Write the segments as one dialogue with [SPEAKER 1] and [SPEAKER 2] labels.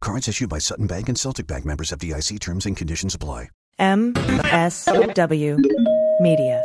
[SPEAKER 1] Cards issued by Sutton Bank and Celtic Bank members FDIC terms and conditions apply.
[SPEAKER 2] MSW Media.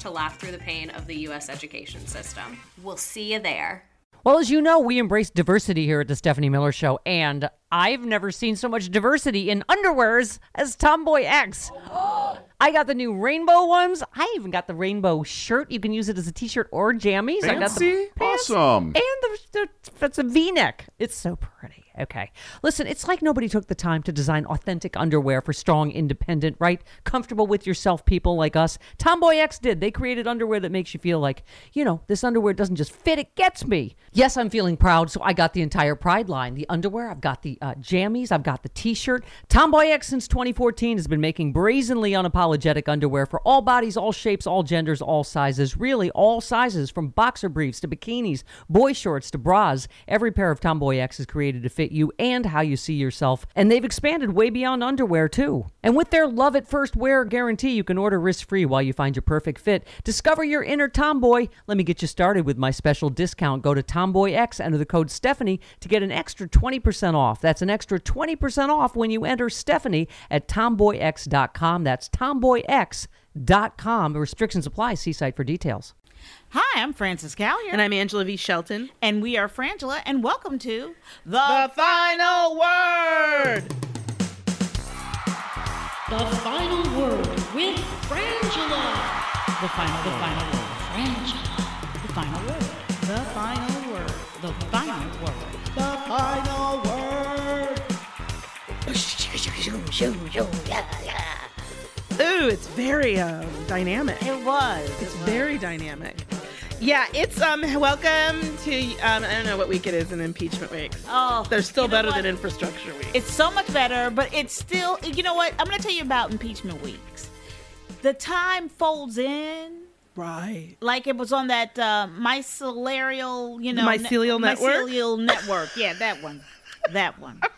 [SPEAKER 3] to laugh through the pain of the U.S. education system. We'll see you there.
[SPEAKER 4] Well, as you know, we embrace diversity here at the Stephanie Miller Show, and I've never seen so much diversity in underwears as Tomboy X. I got the new rainbow ones. I even got the rainbow shirt. You can use it as a t-shirt or jammies. I got the
[SPEAKER 5] Awesome.
[SPEAKER 4] And the, the it's a V-neck. It's so pretty. Okay. Listen, it's like nobody took the time to design authentic underwear for strong, independent, right? Comfortable with yourself people like us. Tomboy X did. They created underwear that makes you feel like, you know, this underwear doesn't just fit, it gets me. Yes, I'm feeling proud, so I got the entire Pride line. The underwear, I've got the uh, jammies, I've got the t-shirt. Tomboy X since 2014 has been making brazenly unapologetic underwear for all bodies, all shapes, all genders, all sizes. Really, all sizes from boxer briefs to bikinis, boy shorts to bras. Every pair of Tomboy X is created to fit you and how you see yourself. And they've expanded way beyond underwear, too. And with their love at first wear guarantee, you can order risk free while you find your perfect fit. Discover your inner tomboy. Let me get you started with my special discount. Go to Tomboy X, enter the code Stephanie to get an extra 20% off. That's an extra 20% off when you enter Stephanie at tomboyx.com. That's tomboyx.com. Restrictions apply. See site for details.
[SPEAKER 6] Hi, I'm Frances Callier.
[SPEAKER 7] And I'm Angela V. Shelton.
[SPEAKER 6] And we are Frangela, and welcome to The,
[SPEAKER 7] The final word.
[SPEAKER 8] The final word with Frangela.
[SPEAKER 6] The Final The Final Word. Frangela. The Final Word. The Final Word. The Final Word.
[SPEAKER 7] The final word. Ooh, it's very um, dynamic.
[SPEAKER 6] It was.
[SPEAKER 7] It's very dynamic. Yeah, it's um welcome to um I don't know what week it is in impeachment week.
[SPEAKER 6] Oh,
[SPEAKER 7] They're still
[SPEAKER 6] you know
[SPEAKER 7] better
[SPEAKER 6] what?
[SPEAKER 7] than infrastructure week.
[SPEAKER 6] It's so much better, but it's still, you know what? I'm going to tell you about impeachment weeks. The time folds in
[SPEAKER 7] right.
[SPEAKER 6] like it was on that uh, mycelial, you know,
[SPEAKER 7] mycelial network?
[SPEAKER 6] Mycelial network. Yeah, that one. That one.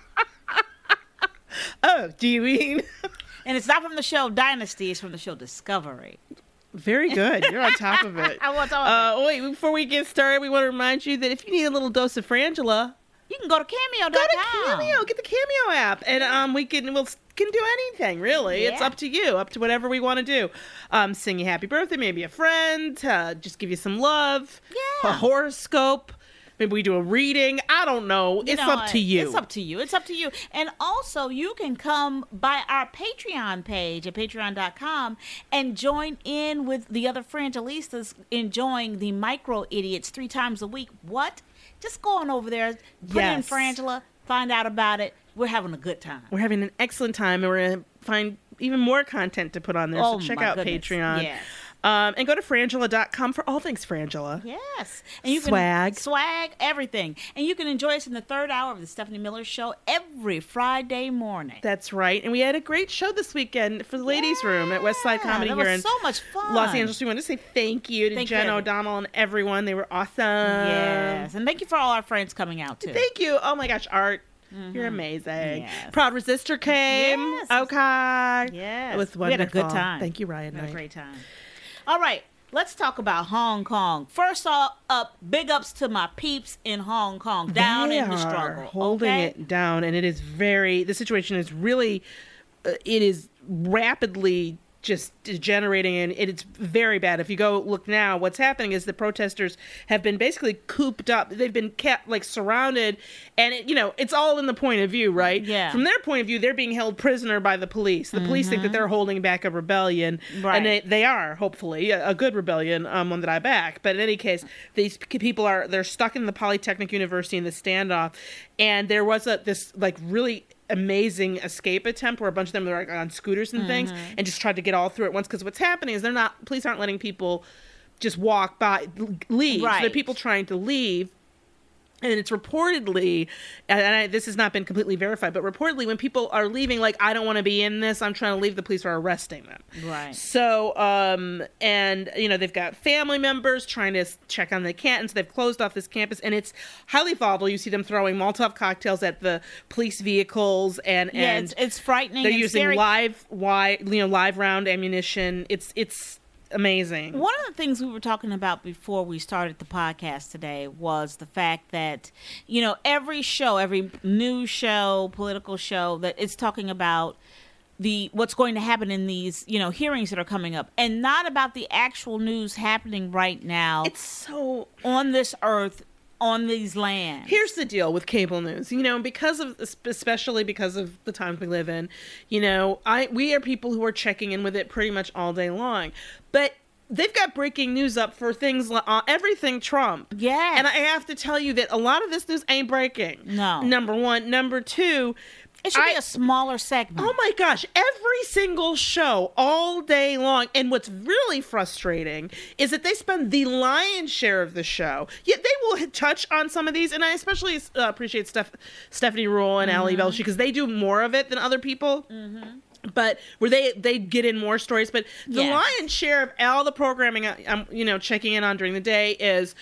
[SPEAKER 7] Oh, do you mean?
[SPEAKER 6] And it's not from the show Dynasty, it's from the show Discovery.
[SPEAKER 7] Very good. You're on top of it.
[SPEAKER 6] I want to
[SPEAKER 7] Uh, wait, before we get started, we want to remind you that if you need a little dose of Frangela,
[SPEAKER 6] You can go to Cameo.com.
[SPEAKER 7] go to Cameo, get the Cameo app, and um, we can we'll can do anything really. It's up to you, up to whatever we want to do. Um, sing you happy birthday, maybe a friend, uh, just give you some love,
[SPEAKER 6] Yeah.
[SPEAKER 7] a horoscope. Maybe we do a reading. I don't know.
[SPEAKER 6] You
[SPEAKER 7] it's
[SPEAKER 6] know,
[SPEAKER 7] up to you.
[SPEAKER 6] It's up to you. It's up to you. And also, you can come by our Patreon page at patreon.com and join in with the other Frangelistas enjoying the micro idiots three times a week. What? Just go on over there, put in Frangela, find out about it. We're having a good time.
[SPEAKER 7] We're having an excellent time, and we're gonna find even more content to put on there.
[SPEAKER 6] Oh,
[SPEAKER 7] so check out
[SPEAKER 6] goodness.
[SPEAKER 7] Patreon.
[SPEAKER 6] Yes.
[SPEAKER 7] Um, and go to frangela.com for all things Frangela.
[SPEAKER 6] Yes. And you
[SPEAKER 7] Swag.
[SPEAKER 6] can swag everything. And you can enjoy us in the third hour of the Stephanie Miller show every Friday morning.
[SPEAKER 7] That's right. And we had a great show this weekend for the ladies' room at West Side
[SPEAKER 6] Yeah,
[SPEAKER 7] Comedy here
[SPEAKER 6] was
[SPEAKER 7] in
[SPEAKER 6] so much fun.
[SPEAKER 7] Los Angeles. We want to say thank you to
[SPEAKER 6] Thank
[SPEAKER 7] Jen
[SPEAKER 6] you.
[SPEAKER 7] O'Donnell and everyone. They were awesome.
[SPEAKER 6] yes. And thank you for all our friends coming out too.
[SPEAKER 7] Thank you. Oh my gosh, Art. You're amazing.
[SPEAKER 6] Mm-hmm. Yes.
[SPEAKER 7] Proud Resistor came.
[SPEAKER 6] Yes.
[SPEAKER 7] Okay.
[SPEAKER 6] Yes.
[SPEAKER 7] It was
[SPEAKER 6] We had a good time.
[SPEAKER 7] Thank you, Ryan.
[SPEAKER 6] We had a great time. All right, let's talk about Hong Kong. First off, up big ups to my peeps in Hong Kong, down
[SPEAKER 7] They
[SPEAKER 6] in the struggle,
[SPEAKER 7] holding
[SPEAKER 6] okay?
[SPEAKER 7] it down, and it is very. The situation is really, uh, it is rapidly just degenerating, and it's very bad. If you go look now, what's happening is the protesters have been basically cooped up. They've been kept like surrounded, and it, you know it's all in the point of view, right?
[SPEAKER 6] Yeah.
[SPEAKER 7] From their point of view, they're being held prisoner by the police. The police think that they're holding back a rebellion,
[SPEAKER 6] Mm-hmm. Right.
[SPEAKER 7] and they, they are hopefully a, a good rebellion, um, one that I back. But in any case, these people are they're stuck in the Polytechnic University in the standoff, and there was a this like really amazing escape attempt where a bunch of them were like, on scooters and things
[SPEAKER 6] Mm-hmm.
[SPEAKER 7] and just tried to get all through at once because what's happening is they're not police aren't letting people just walk by leave so
[SPEAKER 6] Right.
[SPEAKER 7] they're people trying to leave and it's reportedly and I, this has not been completely verified but reportedly when people are leaving like i don't want to be in this i'm trying to leave the police are arresting them
[SPEAKER 6] Right.
[SPEAKER 7] so um and you know they've got family members trying to check on the cantons they've closed off this campus and it's highly volatile you see them throwing molotov cocktails at the police vehicles and
[SPEAKER 6] Yeah,
[SPEAKER 7] and
[SPEAKER 6] it's, it's frightening.
[SPEAKER 7] they're using live wide you know live round ammunition it's it's amazing.
[SPEAKER 6] One of the things we were talking about before we started the podcast today was the fact that, you know, every show, every news show, political show, that it's talking about the what's going to happen in these, you know, hearings that are coming up, and not about the actual news happening right now
[SPEAKER 7] it's so
[SPEAKER 6] on this earth, on these lands.
[SPEAKER 7] Here's the deal with cable news. You know, because of especially because of the times we live in, you know, I we are people who are checking in with it pretty much all day long. But they've got breaking news up for things like uh, everything Trump.
[SPEAKER 6] Yeah.
[SPEAKER 7] And I have to tell you that a lot of this news ain't breaking.
[SPEAKER 6] No.
[SPEAKER 7] Number 1, number 2,
[SPEAKER 6] it should
[SPEAKER 7] I-
[SPEAKER 6] be a smaller segment.
[SPEAKER 7] Oh my gosh, every single show all day long. And what's really frustrating is that they spend the lion's share of the show. Yet they will touch on some of these. And I especially uh, appreciate Steph- Stephanie Ruhle and Ali mm-hmm. Velshi because they do more of it than other people. Mm-hmm. But where they they get in more stories, but the
[SPEAKER 6] Yes.
[SPEAKER 7] lion's share of all the programming I- I'm you know checking in on during the day is,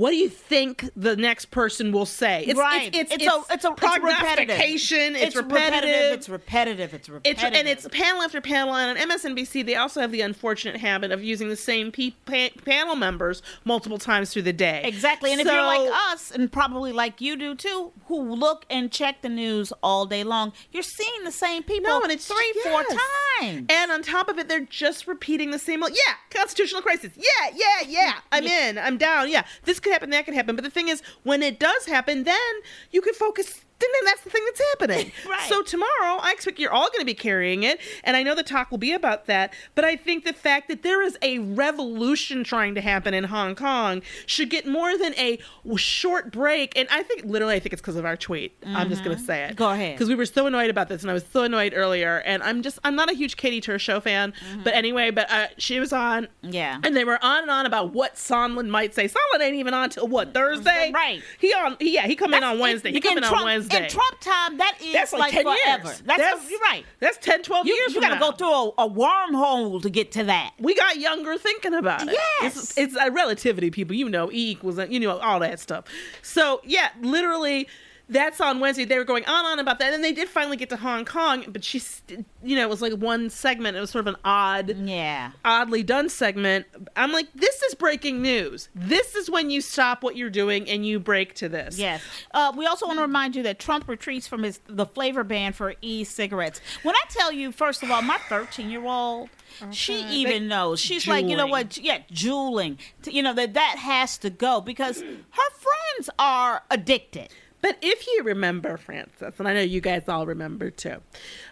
[SPEAKER 7] what do you think the next person will say? It's,
[SPEAKER 6] right.
[SPEAKER 7] It's, it's,
[SPEAKER 6] a it's a it's repetitive.
[SPEAKER 7] prognostication. It's, repetitive.
[SPEAKER 6] It's repetitive. It's repetitive.
[SPEAKER 7] It's and it's panel after panel, and on MSNBC they also have the unfortunate habit of using the same pe- pa- panel members multiple times through the day.
[SPEAKER 6] Exactly. And if you're like us, and probably like you do too, who look and check the news all day long, you're seeing the same people
[SPEAKER 7] no, and it's
[SPEAKER 6] three, four times.
[SPEAKER 7] And on top of it, they're just repeating the same. Yeah, constitutional crisis. Yeah, yeah, yeah. I'm in. I'm down. Yeah, this could happen. That could happen. But the thing is, when it does happen, then you can focus. Then that's the thing that's happening.
[SPEAKER 6] Right.
[SPEAKER 7] So tomorrow, I expect you're all going to be carrying it, and I know the talk will be about that. But I think the fact that there is a revolution trying to happen in Hong Kong should get more than a short break. And I think, literally, I think it's because of our tweet. I'm just going to say it.
[SPEAKER 6] Mm-hmm. Go ahead.
[SPEAKER 7] Because we were so annoyed about this, and I was so annoyed earlier. And I'm just, I'm not a huge Katy Tur show fan, but anyway, but uh, she was on,
[SPEAKER 6] Mm-hmm. Yeah.
[SPEAKER 7] and they were on and on about what Sondland might say. Sondland ain't even on till what Thursday,
[SPEAKER 6] Right.
[SPEAKER 7] He on, he, yeah, he come in on Wednesday. He come in, on Wednesday.
[SPEAKER 6] In Trump time, that is
[SPEAKER 7] that's like, 10
[SPEAKER 6] forever.
[SPEAKER 7] years.
[SPEAKER 6] That's, you're right.
[SPEAKER 7] That's 10, 12
[SPEAKER 6] You,
[SPEAKER 7] years.
[SPEAKER 6] you got to go through a, a wormhole to get to that.
[SPEAKER 7] We got younger thinking about it.
[SPEAKER 6] Yes.
[SPEAKER 7] It's, it's a relativity, people. You know, E equals, you know, all that stuff. So, yeah, literally, that's on Wednesday. They were going on and on about that. And then they did finally get to Hong Kong, but she's, you know, it was like one segment. It was sort of an odd,
[SPEAKER 6] Yeah.
[SPEAKER 7] oddly done segment. I'm like, this is breaking news. This is when you stop what you're doing and you break to this.
[SPEAKER 6] Yes. Uh, we also want to remind you that Trump retreats from his the flavor ban for e-cigarettes. When I tell you, first of all, my 13 year old, she even knows. She's like, you know what? Yeah, juuling. T- You know that that has to go because her friends are addicted.
[SPEAKER 7] But if you remember, Frances, and I know you guys all remember too,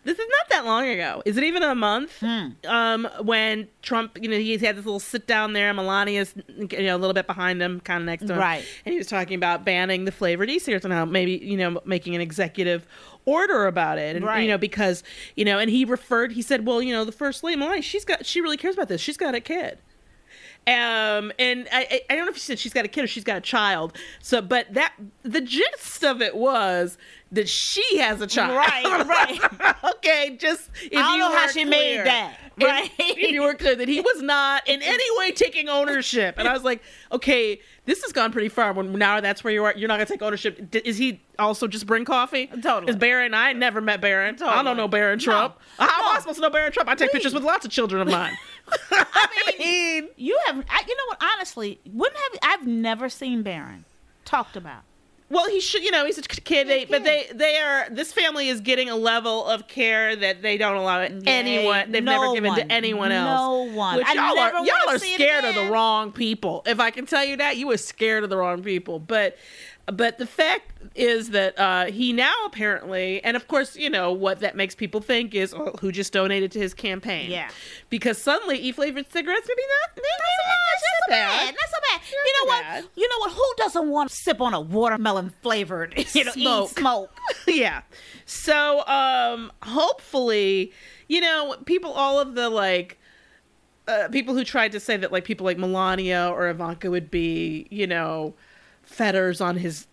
[SPEAKER 7] this is not that long ago. Is it even a month? Um, when Trump, you know, he had this little sit down there, Melania's, you know, a little bit behind him, kind of next to him,
[SPEAKER 6] Right.
[SPEAKER 7] And he was talking about banning the flavored e-cigarettes and how maybe, you know, making an executive order about it, and
[SPEAKER 6] Right.
[SPEAKER 7] you know, because you know, and he referred, he said, well, you know, the first lady, Melania, she's got, she really cares about this. She's got a kid. Um, and I, I don't know if she said she's got a kid or she's got a child. So, but that the gist of it was that she has a child.
[SPEAKER 6] Right, right.
[SPEAKER 7] okay, just if
[SPEAKER 6] I don't
[SPEAKER 7] you
[SPEAKER 6] know how she made that, right?
[SPEAKER 7] If, you were clear that he was not in any way taking ownership, and I was like, okay, this has gone pretty far. When now that's where you are, you're not gonna take ownership. D- Is he also just bring coffee?
[SPEAKER 6] Totally.
[SPEAKER 7] Is Barron? I never met Barron. I don't know Barron Trump. How am I supposed to know Barron Trump? I take pictures with lots of children of mine. I mean,
[SPEAKER 6] You have, I, you know what? Honestly, wouldn't have. I've never seen Barron talked about.
[SPEAKER 7] Well, he should, you know, he's a kid, they,
[SPEAKER 6] He's a
[SPEAKER 7] but they they are. This family is getting a level of care that they don't allow it anyone. They've
[SPEAKER 6] no
[SPEAKER 7] never given
[SPEAKER 6] one.
[SPEAKER 7] to anyone else.
[SPEAKER 6] No one.
[SPEAKER 7] Which
[SPEAKER 6] I
[SPEAKER 7] y'all
[SPEAKER 6] never
[SPEAKER 7] are, y'all are scared of the wrong people. If I can tell you that, you were scared of the wrong people. But but the fact is that uh, he now apparently, and of course, you know what that makes people think is oh, who just donated to his campaign.
[SPEAKER 6] Yeah.
[SPEAKER 7] because suddenly e-flavored cigarettes maybe not maybe
[SPEAKER 6] Not so bad. Not so bad.
[SPEAKER 7] Not
[SPEAKER 6] You know what?
[SPEAKER 7] bad.
[SPEAKER 6] You know what? Who doesn't want to sip on a watermelon flavored, you know,
[SPEAKER 7] Smoke.
[SPEAKER 6] smoke?
[SPEAKER 7] yeah. So um hopefully, you know, people all of the like uh, people who tried to say that like people like Melania or Ivanka would be, you know, fetters on his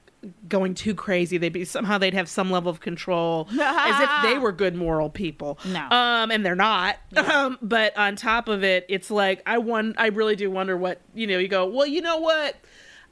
[SPEAKER 7] going too crazy. They'd be somehow they'd have some level of control as if they were good moral people.
[SPEAKER 6] No.
[SPEAKER 7] Um and they're not. Um but on top of it, it's like I won I really do wonder what, you know, you go, "Well, you know what?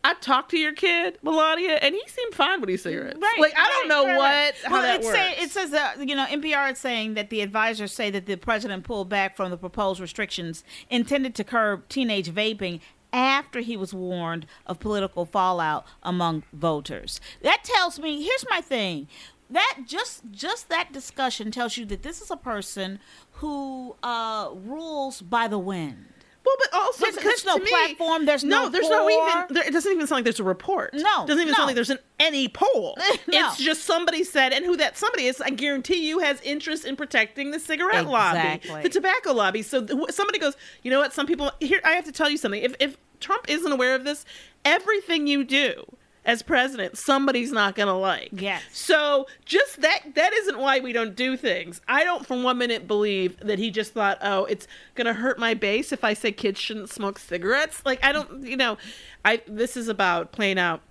[SPEAKER 7] I talked to your kid, Melania, and he seemed fine with these cigarettes.
[SPEAKER 6] Right.
[SPEAKER 7] Like I don't know
[SPEAKER 6] right,
[SPEAKER 7] what
[SPEAKER 6] right.
[SPEAKER 7] how
[SPEAKER 6] well,
[SPEAKER 7] that
[SPEAKER 6] it
[SPEAKER 7] works.
[SPEAKER 6] Say, it says that you know NPR is saying that the advisors say that the president pulled back from the proposed restrictions intended to curb teenage vaping after he was warned of political fallout among voters. That tells me. Here's my thing. That just just that discussion tells you that this is a person who uh, rules by the wind.
[SPEAKER 7] Well, but also
[SPEAKER 6] There's- there's no
[SPEAKER 7] me-
[SPEAKER 6] platform, there's no
[SPEAKER 7] there's no even. There, it doesn't even sound like there's a report.
[SPEAKER 6] No,
[SPEAKER 7] it doesn't even
[SPEAKER 6] no.
[SPEAKER 7] sound like there's an any poll.
[SPEAKER 6] No.
[SPEAKER 7] It's just somebody said, and who that somebody is, I guarantee you, has interest in protecting the cigarette
[SPEAKER 6] Exactly.
[SPEAKER 7] lobby, the tobacco lobby. So th- somebody goes, you know what? Some people here. I have to tell you something. If if Trump isn't aware of this, everything you do. As president, somebody's not gonna like.
[SPEAKER 6] Yes.
[SPEAKER 7] So just that that isn't why we don't do things. I don't for one minute believe that he just thought, oh, it's gonna hurt my base if I say kids shouldn't smoke cigarettes. Like I don't you know, I this is about playing out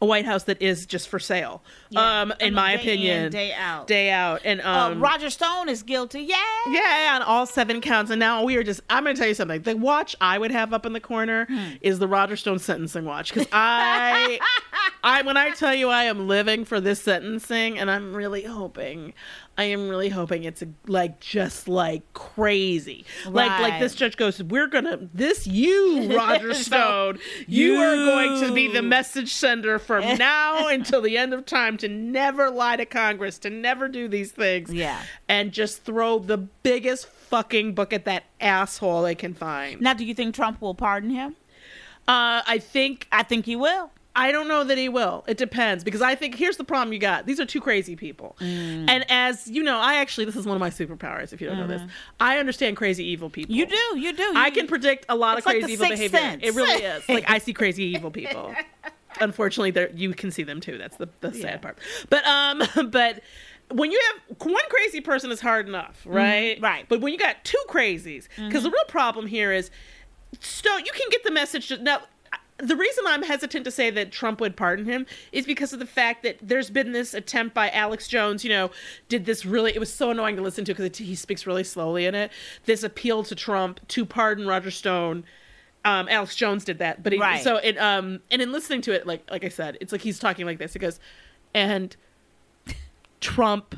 [SPEAKER 7] a White House that is just for sale.
[SPEAKER 6] Yeah.
[SPEAKER 7] Um,
[SPEAKER 6] I
[SPEAKER 7] in
[SPEAKER 6] mean,
[SPEAKER 7] my
[SPEAKER 6] day
[SPEAKER 7] opinion.
[SPEAKER 6] in, day out.
[SPEAKER 7] Day out. And
[SPEAKER 6] Uh,
[SPEAKER 7] um
[SPEAKER 6] Roger Stone is guilty. Yeah.
[SPEAKER 7] yeah, on all seven counts. And now we are just, I'm going to tell you something. The watch I would have up in the corner
[SPEAKER 6] Hmm.
[SPEAKER 7] is the Roger Stone sentencing watch. Because I, I, when I tell you I am living for this sentencing, and I'm really hoping, I am really hoping it's a, like just like crazy. Like, like this judge goes, we're going to, this you, Roger Stone, you are going to be the message sender from now until the end of time to never lie to Congress, to never do these things
[SPEAKER 6] Yeah.
[SPEAKER 7] and just throw the biggest fucking book at that asshole they can find.
[SPEAKER 6] Now, do you think Trump will pardon him?
[SPEAKER 7] Uh, I think
[SPEAKER 6] I think he will.
[SPEAKER 7] I don't know that he will. It depends because I think here's the problem you got. These are two crazy people,
[SPEAKER 6] Mm.
[SPEAKER 7] and as you know, I actually this is one of my superpowers. If you don't know this, I understand crazy evil people.
[SPEAKER 6] Mm-hmm. You do. You do.
[SPEAKER 7] I
[SPEAKER 6] You-
[SPEAKER 7] can predict a lot of crazy
[SPEAKER 6] the
[SPEAKER 7] evil behavior.
[SPEAKER 6] Sense.
[SPEAKER 7] It really is. Like I see crazy evil people. Unfortunately, there you can see them too. That's the, the sad
[SPEAKER 6] Yeah.
[SPEAKER 7] part. But um, but when you have one crazy person is hard enough, right?
[SPEAKER 6] Mm-hmm. right.
[SPEAKER 7] But when you got two crazies, because the real problem here is, Stone, you can get the message. Now, the reason I'm hesitant to say that Trump would pardon him is because of the fact that there's been this attempt by Alex Jones, you know, did this really, it was so annoying to listen to because he speaks really slowly in it. This appeal to Trump to pardon Roger Stone. Um, Alex Jones did that, but he,
[SPEAKER 6] Right.
[SPEAKER 7] so it, um, and in listening to it, like, like I said, it's like he's talking like this. He goes, and Trump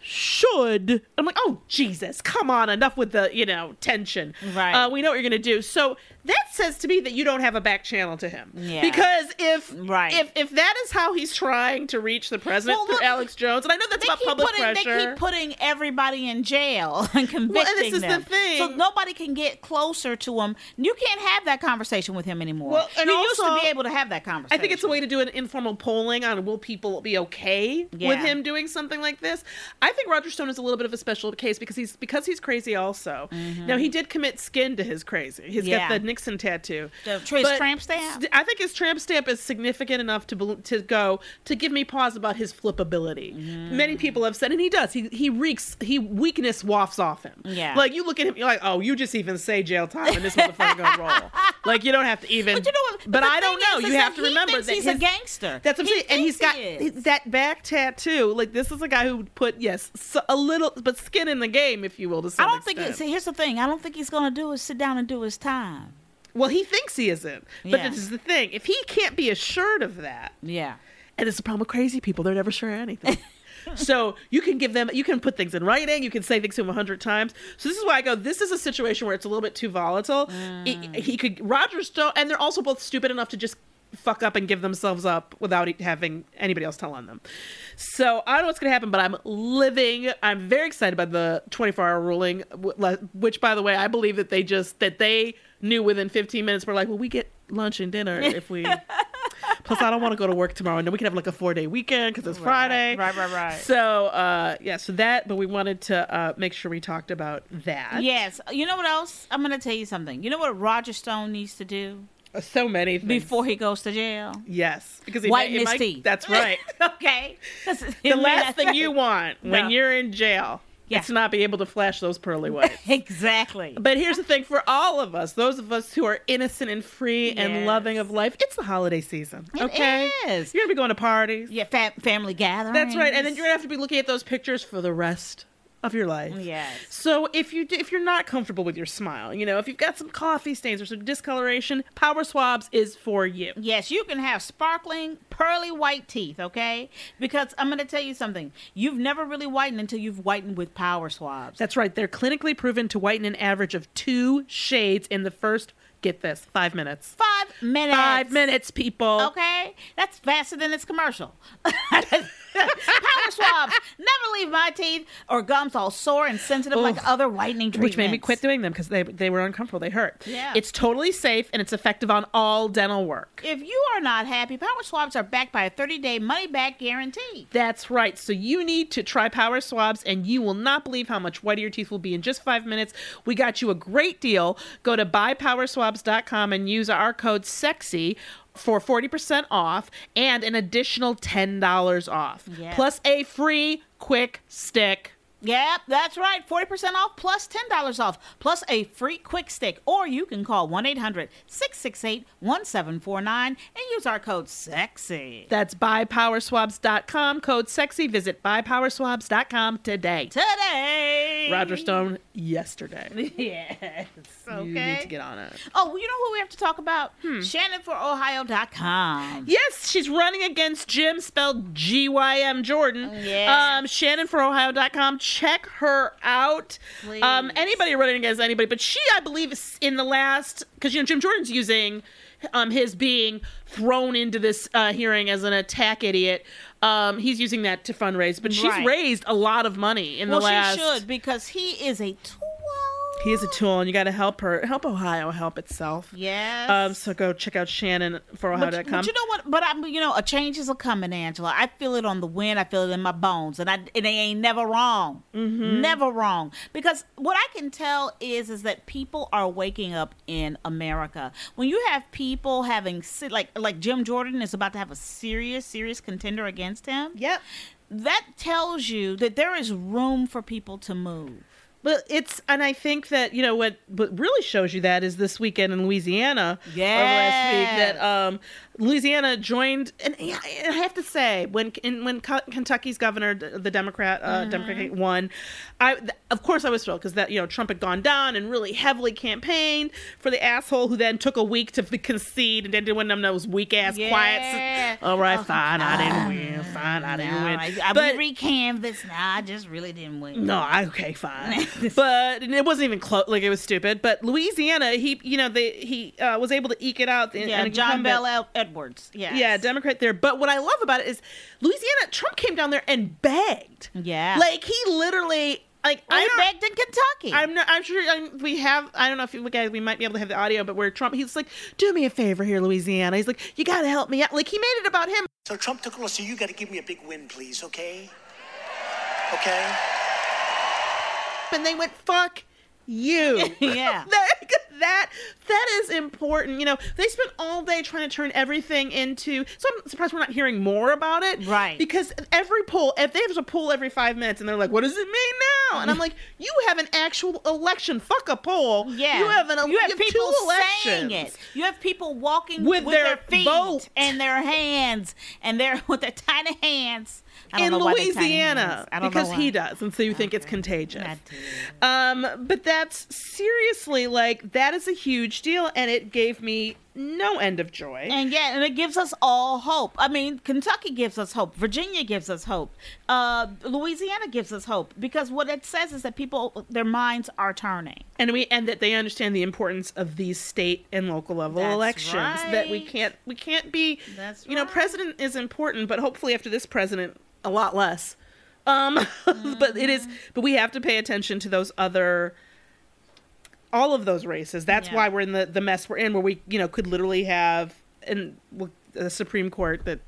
[SPEAKER 7] should. I'm like, oh Jesus, come on, enough with the you know tension.
[SPEAKER 6] Right.
[SPEAKER 7] Uh, we know what you're gonna do. So that says to me that you don't have a back channel to him.
[SPEAKER 6] Yeah.
[SPEAKER 7] Because if
[SPEAKER 6] Right.
[SPEAKER 7] if if that is how he's trying to reach the president
[SPEAKER 6] Well,
[SPEAKER 7] through
[SPEAKER 6] look,
[SPEAKER 7] Alex Jones, and I know that's about public
[SPEAKER 6] putting,
[SPEAKER 7] pressure.
[SPEAKER 6] they keep putting everybody in jail and convicting
[SPEAKER 7] is the
[SPEAKER 6] them.
[SPEAKER 7] thing.
[SPEAKER 6] So nobody can get closer to him. You can't have that conversation with him anymore.
[SPEAKER 7] Well, and
[SPEAKER 6] you used to
[SPEAKER 7] also-
[SPEAKER 6] be able to have that conversation.
[SPEAKER 7] I think it's a way to do an informal polling on will people be okay with him doing something like this. I think Roger Stone is a little bit of a special case because he's because he's crazy also. Now he did commit skin to his crazy. He's
[SPEAKER 6] Mm-hmm. Yeah.
[SPEAKER 7] got the Nixon tattoo.
[SPEAKER 6] The- his
[SPEAKER 7] But
[SPEAKER 6] tramp stamp?
[SPEAKER 7] I think his tramp stamp is significant enough to to go to give me pause about his flippability.
[SPEAKER 6] Mm-hmm.
[SPEAKER 7] Many people have said, and he does. He he reeks. He weakness wafts off him.
[SPEAKER 6] Yeah.
[SPEAKER 7] Like you look at him, you're like, oh, you just even say jail time, and this motherfucker gonna roll. Like you don't have to even.
[SPEAKER 6] But you know what?
[SPEAKER 7] But,
[SPEAKER 6] the
[SPEAKER 7] I don't know.
[SPEAKER 6] is,
[SPEAKER 7] you
[SPEAKER 6] is
[SPEAKER 7] have to remember that
[SPEAKER 6] he's a gangster.
[SPEAKER 7] That's what I'm
[SPEAKER 6] He
[SPEAKER 7] saying. And he's got
[SPEAKER 6] he
[SPEAKER 7] that back tattoo. Like this is a guy who put yes so, a little, but skin in the game, if you will. To some
[SPEAKER 6] I don't think.
[SPEAKER 7] extent.
[SPEAKER 6] It, see, here's the thing. I don't think he's gonna do is sit down and do his time.
[SPEAKER 7] Well, he thinks he isn't. But
[SPEAKER 6] Yeah.
[SPEAKER 7] this is the thing. If he can't be assured of that,
[SPEAKER 6] Yeah.
[SPEAKER 7] and it's the problem with crazy people, they're never sure of anything. so you can give them, you can put things in writing, you can say things to him a hundred times. So this is why I go. This is a situation where it's a little bit too volatile. He, mm. he could Roger Stone, and they're also both stupid enough to just fuck up and give themselves up without having anybody else tell on them. So I don't know what's going to happen, but I'm living. I'm very excited by the 24 hour ruling, which, by the way, I believe that they just that they knew within 15 minutes. We're like, well, we get lunch and dinner if we. Plus, I don't want to go to work tomorrow, and then we can have like a four day weekend because it's Friday.
[SPEAKER 6] right, right, right.
[SPEAKER 7] So, uh, yeah, so that, but we wanted to uh, make sure we talked about that.
[SPEAKER 6] Yes. You know what else? I'm gonna tell you something. You know what Roger Stone needs to do
[SPEAKER 7] Uh, so many things.
[SPEAKER 6] before he goes to jail?
[SPEAKER 7] Yes, because he
[SPEAKER 6] Whiten
[SPEAKER 7] might-
[SPEAKER 6] his
[SPEAKER 7] might- That's right.
[SPEAKER 6] okay.
[SPEAKER 7] the last thing you want when
[SPEAKER 6] No.
[SPEAKER 7] you're in jail
[SPEAKER 6] Yeah.
[SPEAKER 7] to not be able to flash those pearly whites.
[SPEAKER 6] Exactly.
[SPEAKER 7] But here's the thing for all of us, those of us who are innocent and free and loving of life, it's the holiday season.
[SPEAKER 6] It
[SPEAKER 7] okay?
[SPEAKER 6] is.
[SPEAKER 7] You're going to be going to parties.
[SPEAKER 6] yeah, fa- family gatherings.
[SPEAKER 7] That's right. And then you're going to have to be looking at those pictures for the rest of your life.
[SPEAKER 6] Yes.
[SPEAKER 7] So if you if you're not comfortable with your smile, you know, if you've got some coffee stains or some discoloration, Power Swabs is for you.
[SPEAKER 6] Yes, you can have sparkling, pearly white teeth, okay? Because I'm going to tell you something. You've never really whitened until you've whitened with power swabs.
[SPEAKER 7] That's right. They're clinically proven to whiten an average of two shades in the first. Get this, five minutes.
[SPEAKER 6] Five minutes.
[SPEAKER 7] Five minutes, people.
[SPEAKER 6] Okay? That's faster than this commercial. power swabs never leave my teeth or gums all sore and sensitive like other whitening treatments.
[SPEAKER 7] Which made me quit doing them because they they were uncomfortable. They hurt.
[SPEAKER 6] Yeah.
[SPEAKER 7] It's totally safe and it's effective on all dental work.
[SPEAKER 6] If you are not happy, power swabs are backed by a 30-day money-back guarantee.
[SPEAKER 7] That's right. So you need to try Power Swabs, and you will not believe how much whiter your teeth will be in just five minutes. We got you a great deal. Go to buypowerswabs.com and use our code SEXY for 40% off and an additional $10 off.
[SPEAKER 6] Yeah.
[SPEAKER 7] Plus a free quick stick.
[SPEAKER 6] Yep, that's right. 40% off plus $10 off, plus a free quick stick. Or you can call 1 800 668 1749 and use our code SEXY.
[SPEAKER 7] That's buypowerswabs.com. Code SEXY. Visit buypowerswabs.com today.
[SPEAKER 6] Today.
[SPEAKER 7] Roger Stone, yesterday.
[SPEAKER 6] Yes. Okay.
[SPEAKER 7] You need to get on it.
[SPEAKER 6] Oh, you know who we have to talk about?
[SPEAKER 7] Hmm.
[SPEAKER 6] ShannonForOhio.com.
[SPEAKER 7] Yes, she's running against Jim, spelled G Y M Jordan.
[SPEAKER 6] Yeah.
[SPEAKER 7] Um, ShannonForOhio.com. Check her out. Um, anybody running against anybody, but she, I believe, is in the last because you know Jim Jordan's using um his being thrown into this uh, hearing as an attack idiot. Um, he's using that to fundraise, but she's
[SPEAKER 6] Right.
[SPEAKER 7] raised a lot of money in
[SPEAKER 6] Well,
[SPEAKER 7] the last.
[SPEAKER 6] Well, she should because he is a
[SPEAKER 7] He is a tool, and you got to help her, help Ohio help itself.
[SPEAKER 6] Yes.
[SPEAKER 7] Um, so go check out Shannon for
[SPEAKER 6] But,
[SPEAKER 7] Ohio.com.
[SPEAKER 6] but you know what? But I'm, you know, a change is a coming, Angela. I feel it on the wind. I feel it in my bones, and I, and they ain't never wrong.
[SPEAKER 7] Mm-hmm.
[SPEAKER 6] Never wrong. Because what I can tell is, is that people are waking up in America. When you have people having, like, like Jim Jordan is about to have a serious, serious contender against him.
[SPEAKER 7] Yep.
[SPEAKER 6] That tells you that there is room for people to move.
[SPEAKER 7] But it's and I think that you know what what really shows you that is this weekend in Louisiana or last week that um Louisiana joined and I have to say when in, when Kentucky's governor the Democrat uh,
[SPEAKER 6] Mm-hmm.
[SPEAKER 7] Democrat won I th- of course I was thrilled because that you know Trump had gone down and really heavily campaigned for the asshole who then took a week to concede and then did one of those weak ass
[SPEAKER 6] Yeah.
[SPEAKER 7] quiet all right fine I didn't win fine I didn't
[SPEAKER 6] No,
[SPEAKER 7] win
[SPEAKER 6] I, I
[SPEAKER 7] but
[SPEAKER 6] re-canvassed. Nah, I just really didn't win.
[SPEAKER 7] no, I- okay, fine. but it wasn't even close. Like it was stupid. But Louisiana, he, you know, they he uh, was able to eke it out.
[SPEAKER 6] Yeah,
[SPEAKER 7] and
[SPEAKER 6] John Bel Ed- Yeah.
[SPEAKER 7] Yeah, Democrat there. But what I love about it is Louisiana. Trump came down there and begged.
[SPEAKER 6] Yeah.
[SPEAKER 7] like he literally. Like
[SPEAKER 6] I
[SPEAKER 7] I
[SPEAKER 6] begged in Kentucky.
[SPEAKER 7] I'm not, I'm sure i we have. I don't know if you guys we might be able to have the audio, but where Trump he's like, "Do me a favor here, Louisiana." He's like, "You got to help me out." Like he made it about him.
[SPEAKER 2] So Trump took a look. So you got to give me a big win, please, okay? okay?
[SPEAKER 7] and they went fuck you
[SPEAKER 6] Yeah.
[SPEAKER 7] that, that is important you know they spent all day trying to turn everything into so i'm surprised we're not hearing more about it
[SPEAKER 6] Right.
[SPEAKER 7] because every poll if they have a poll every five minutes and they're like what does it mean now and i'm like you have an actual election fuck a poll
[SPEAKER 6] Yeah,
[SPEAKER 7] you have an
[SPEAKER 6] you have
[SPEAKER 7] have
[SPEAKER 6] people saying it. You have people walking
[SPEAKER 7] With
[SPEAKER 6] with,
[SPEAKER 7] their
[SPEAKER 6] their, feet
[SPEAKER 7] vote.
[SPEAKER 6] and their hands and their with their tiny hands.
[SPEAKER 7] In
[SPEAKER 6] know why they're tiny
[SPEAKER 7] Louisiana
[SPEAKER 6] hands. I don't
[SPEAKER 7] because he does, and so you think it's contagious. Um, but that's seriously like that is a huge deal, and it gave me no end of joy.
[SPEAKER 6] And yeah, and it gives us all hope. I mean, Kentucky gives us hope. Virginia gives us hope. Uh, Louisiana gives us hope because what it says is that people, their minds are turning.
[SPEAKER 7] and we and that they understand the importance of these state and local level
[SPEAKER 6] That's
[SPEAKER 7] elections that we can't we can't be
[SPEAKER 6] That's
[SPEAKER 7] you know president is important but hopefully after this president a lot less um but it is but we have to pay attention to those other all of those races that's
[SPEAKER 6] Yeah.
[SPEAKER 7] why we're in the the mess we're in where we you know could literally have an a supreme court that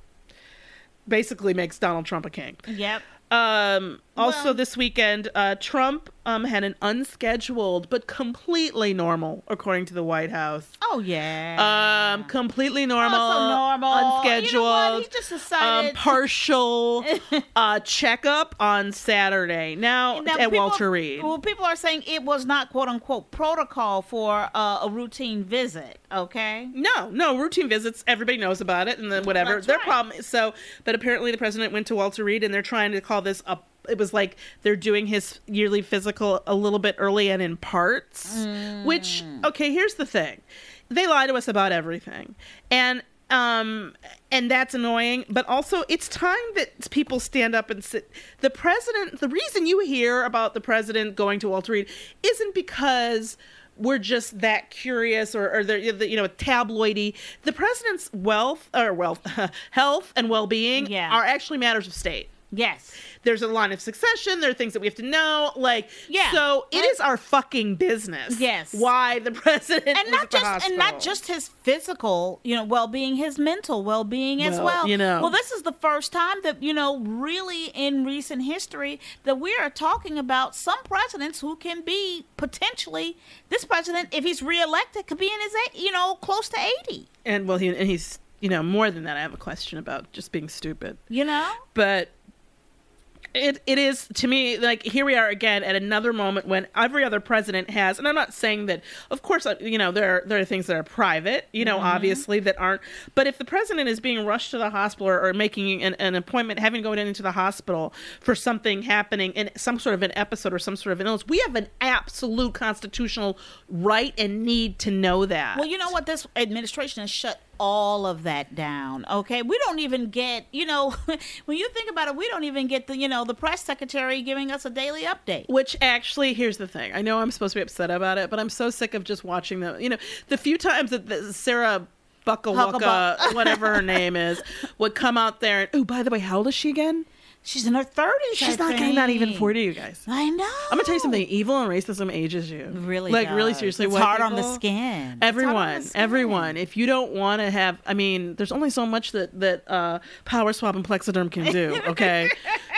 [SPEAKER 7] basically makes Donald Trump a king
[SPEAKER 6] Yep.
[SPEAKER 7] Um, also,
[SPEAKER 6] Well-
[SPEAKER 7] this weekend, uh, Trump um, had an unscheduled but completely normal, according to the White House.
[SPEAKER 6] Oh yeah.
[SPEAKER 7] Um, completely normal,
[SPEAKER 6] Oh, so normal.
[SPEAKER 7] unscheduled,
[SPEAKER 6] You know what? He just
[SPEAKER 7] um,
[SPEAKER 6] decided-
[SPEAKER 7] partial uh, checkup on Saturday. Now,
[SPEAKER 6] Now,
[SPEAKER 7] at
[SPEAKER 6] people-
[SPEAKER 7] Walter Reed.
[SPEAKER 6] Well, people are saying it was not quote unquote protocol for uh, a routine visit. Okay.
[SPEAKER 7] No, no routine visits. Everybody knows about it, and then whatever
[SPEAKER 6] That's
[SPEAKER 7] their
[SPEAKER 6] right.
[SPEAKER 7] problem. Is, so, but apparently the president went to Walter Reed, and they're trying to call this a. It was like they're doing his yearly physical a little bit early and in parts. Which okay, here's the thing, they lie to us about everything, and um and that's annoying but also it's time that people stand up and sit the president the reason you hear about the president going to walter reed isn't because we're just that curious or, or they're you know tabloidy the president's wealth or wealth health and well-being
[SPEAKER 6] Yeah.
[SPEAKER 7] are actually matters of state
[SPEAKER 6] Yes.
[SPEAKER 7] there's a line of succession there are things that we have to know like
[SPEAKER 6] Yeah.
[SPEAKER 7] so it is our fucking business
[SPEAKER 6] Yes.
[SPEAKER 7] why the president
[SPEAKER 6] and not just and not just his physical you know well-being his mental well-being as
[SPEAKER 7] Well,
[SPEAKER 6] well
[SPEAKER 7] you know.
[SPEAKER 6] well this is the first time that you know really in recent history that we are talking about some presidents who can be potentially this president if he's reelected could be in his you know close to 80
[SPEAKER 7] and well he and he's you know more than that i have a question about just being stupid
[SPEAKER 6] you know
[SPEAKER 7] but it it is to me like here we are again at another moment when every other president has and I'm not saying that of course uh, you know there are there are things that are private you know obviously that aren't but if the president is being rushed to the hospital or, or making an, an appointment having to go into the hospital for something happening in some sort of an episode or some sort of an illness we have an absolute constitutional right and need to know that
[SPEAKER 6] Well, you know what? This administration has shut all of that down. Okay, we don't even get, you know, when you think about it, we don't even get the, you know, the press secretary giving us a daily update.
[SPEAKER 7] Which actually, here's the thing. I know I'm supposed to be upset about it, but I'm so sick of just watching them. You know, the few times that the Sarah Buckawaka, whatever her name is, would come out there and, oh, by the way, how old is she again?
[SPEAKER 6] She's in her thirties.
[SPEAKER 7] She's not, getting not even 40, you guys.
[SPEAKER 6] I know.
[SPEAKER 7] I'm gonna tell you something. Evil and racism ages you.
[SPEAKER 6] Really,
[SPEAKER 7] like really seriously.
[SPEAKER 6] It's hard on the
[SPEAKER 7] people-
[SPEAKER 6] skin. It's hard on
[SPEAKER 7] Everyone,
[SPEAKER 6] the skin.
[SPEAKER 7] everyone. If you don't want to have, I mean, there's only so much that that uh, Power Swap and Plexaderm can do. Okay,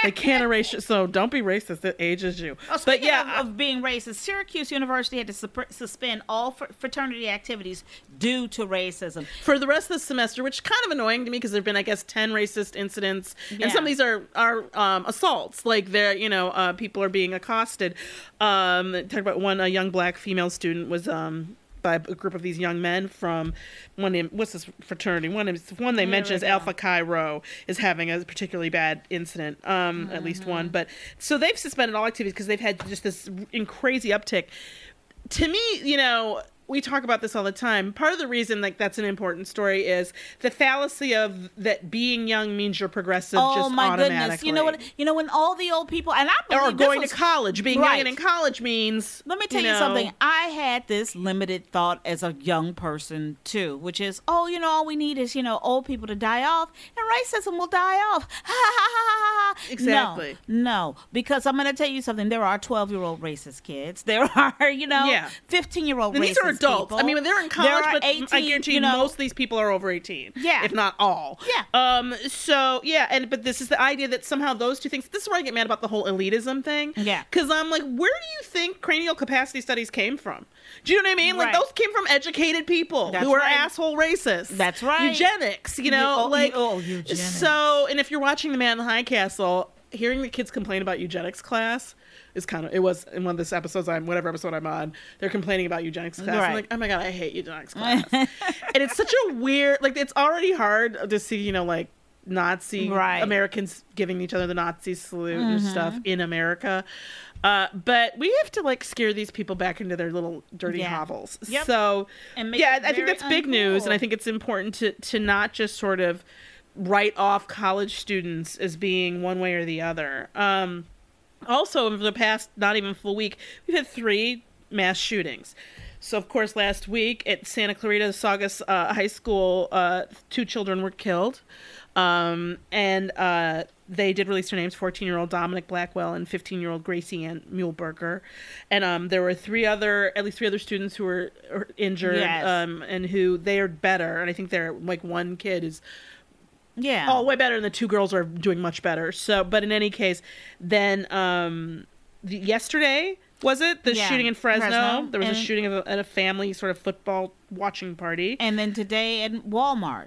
[SPEAKER 7] they can't erase you. So don't be racist. It ages you.
[SPEAKER 6] Oh,
[SPEAKER 7] but yeah,
[SPEAKER 6] of, of being racist, Syracuse University had to suspend all fr- fraternity activities due to racism.
[SPEAKER 7] for the rest of the semester, which is kind of annoying to me because there've been, I guess, ten racist incidents,
[SPEAKER 6] Yeah.
[SPEAKER 7] and some of these are are um, assaults. Like they're, you know, uh, people are being accosted. Um, talk about one a young black female student was um, by a group of these young men from one name. What's this fraternity? One is one they mention is Alpha Chi Rho is having a particularly bad incident. Um, at least one,
[SPEAKER 6] Mm-hmm.
[SPEAKER 7] but so they've suspended all activities because they've had just this in crazy uptick to me, you know, we talk about this all the time. Part of the reason like that's an important story is the fallacy of that being young means you're progressive
[SPEAKER 6] Oh my goodness! You know what? You know when all the old people and I this
[SPEAKER 7] going
[SPEAKER 6] was-
[SPEAKER 7] to college. Being
[SPEAKER 6] Right.
[SPEAKER 7] young and in college means
[SPEAKER 6] Let me tell you,
[SPEAKER 7] know,
[SPEAKER 6] something. I had this limited thought as a young person too, which is, oh, you know, all we need is you know old people to die off, and racism will die off. Ha ha ha ha ha!
[SPEAKER 7] exactly.
[SPEAKER 6] No, no, because I'm going to tell you something. There are 12 year old racist kids. There are, you know,
[SPEAKER 7] Yeah.
[SPEAKER 6] 15 year old racist
[SPEAKER 7] are adults.
[SPEAKER 6] people.
[SPEAKER 7] I mean, when they're in college, but
[SPEAKER 6] 18,
[SPEAKER 7] I guarantee
[SPEAKER 6] you know,
[SPEAKER 7] most of these people are over eighteen.
[SPEAKER 6] Yeah.
[SPEAKER 7] if not all.
[SPEAKER 6] Yeah.
[SPEAKER 7] Um. So yeah, and but this is the idea that somehow those two things. This is where I get mad about the whole elitism thing.
[SPEAKER 6] Yeah.
[SPEAKER 7] Because I'm like, where do you think cranial capacity studies came from? Do you know what I mean? Like those came from educated people
[SPEAKER 6] That's
[SPEAKER 7] who are
[SPEAKER 6] right.
[SPEAKER 7] asshole racists.
[SPEAKER 6] That's right.
[SPEAKER 7] Eugenics. You know,
[SPEAKER 6] oh,
[SPEAKER 7] like
[SPEAKER 6] eu- oh, eugenics.
[SPEAKER 7] so. And if you're watching The Man in the High Castle, hearing the kids complain about eugenics class. Is kind of it was in one of this episodes I'm whatever episode I'm on they're complaining about eugenics class I'm like oh my god I hate eugenics class and it's such a weird like it's already hard to see you know like Nazi
[SPEAKER 6] Right. Mm-hmm.
[SPEAKER 7] Americans giving each other the Nazi salute and stuff in America. Uh, but we have to like scare these people back into their little dirty
[SPEAKER 6] Yeah.
[SPEAKER 7] hovels.
[SPEAKER 6] Yep.
[SPEAKER 7] So yeah, I think that's big news, and I think it's important to to not just sort of write off college students as being one way or the other. Um, also, over the past not even full week, we've had three mass shootings. So, of course, last week at Santa Clarita Saugus uh, High School, uh, two children were killed. Um, and uh, they did release their names 14 year old Dominic Blackwell and 15 year old Gracie Ann Muehlberger. And um, there were three other, at least three other students who were injured
[SPEAKER 6] Yes.
[SPEAKER 7] um, and who they are better. And I think they're like one kid is
[SPEAKER 6] Yeah.
[SPEAKER 7] oh way better and the two girls are doing much better so but in any case then um the, yesterday was it the
[SPEAKER 6] Yeah,
[SPEAKER 7] shooting in fresno,
[SPEAKER 6] Fresno,
[SPEAKER 7] there was a shooting of a, at a family sort of football watching party
[SPEAKER 6] and then today at Walmart.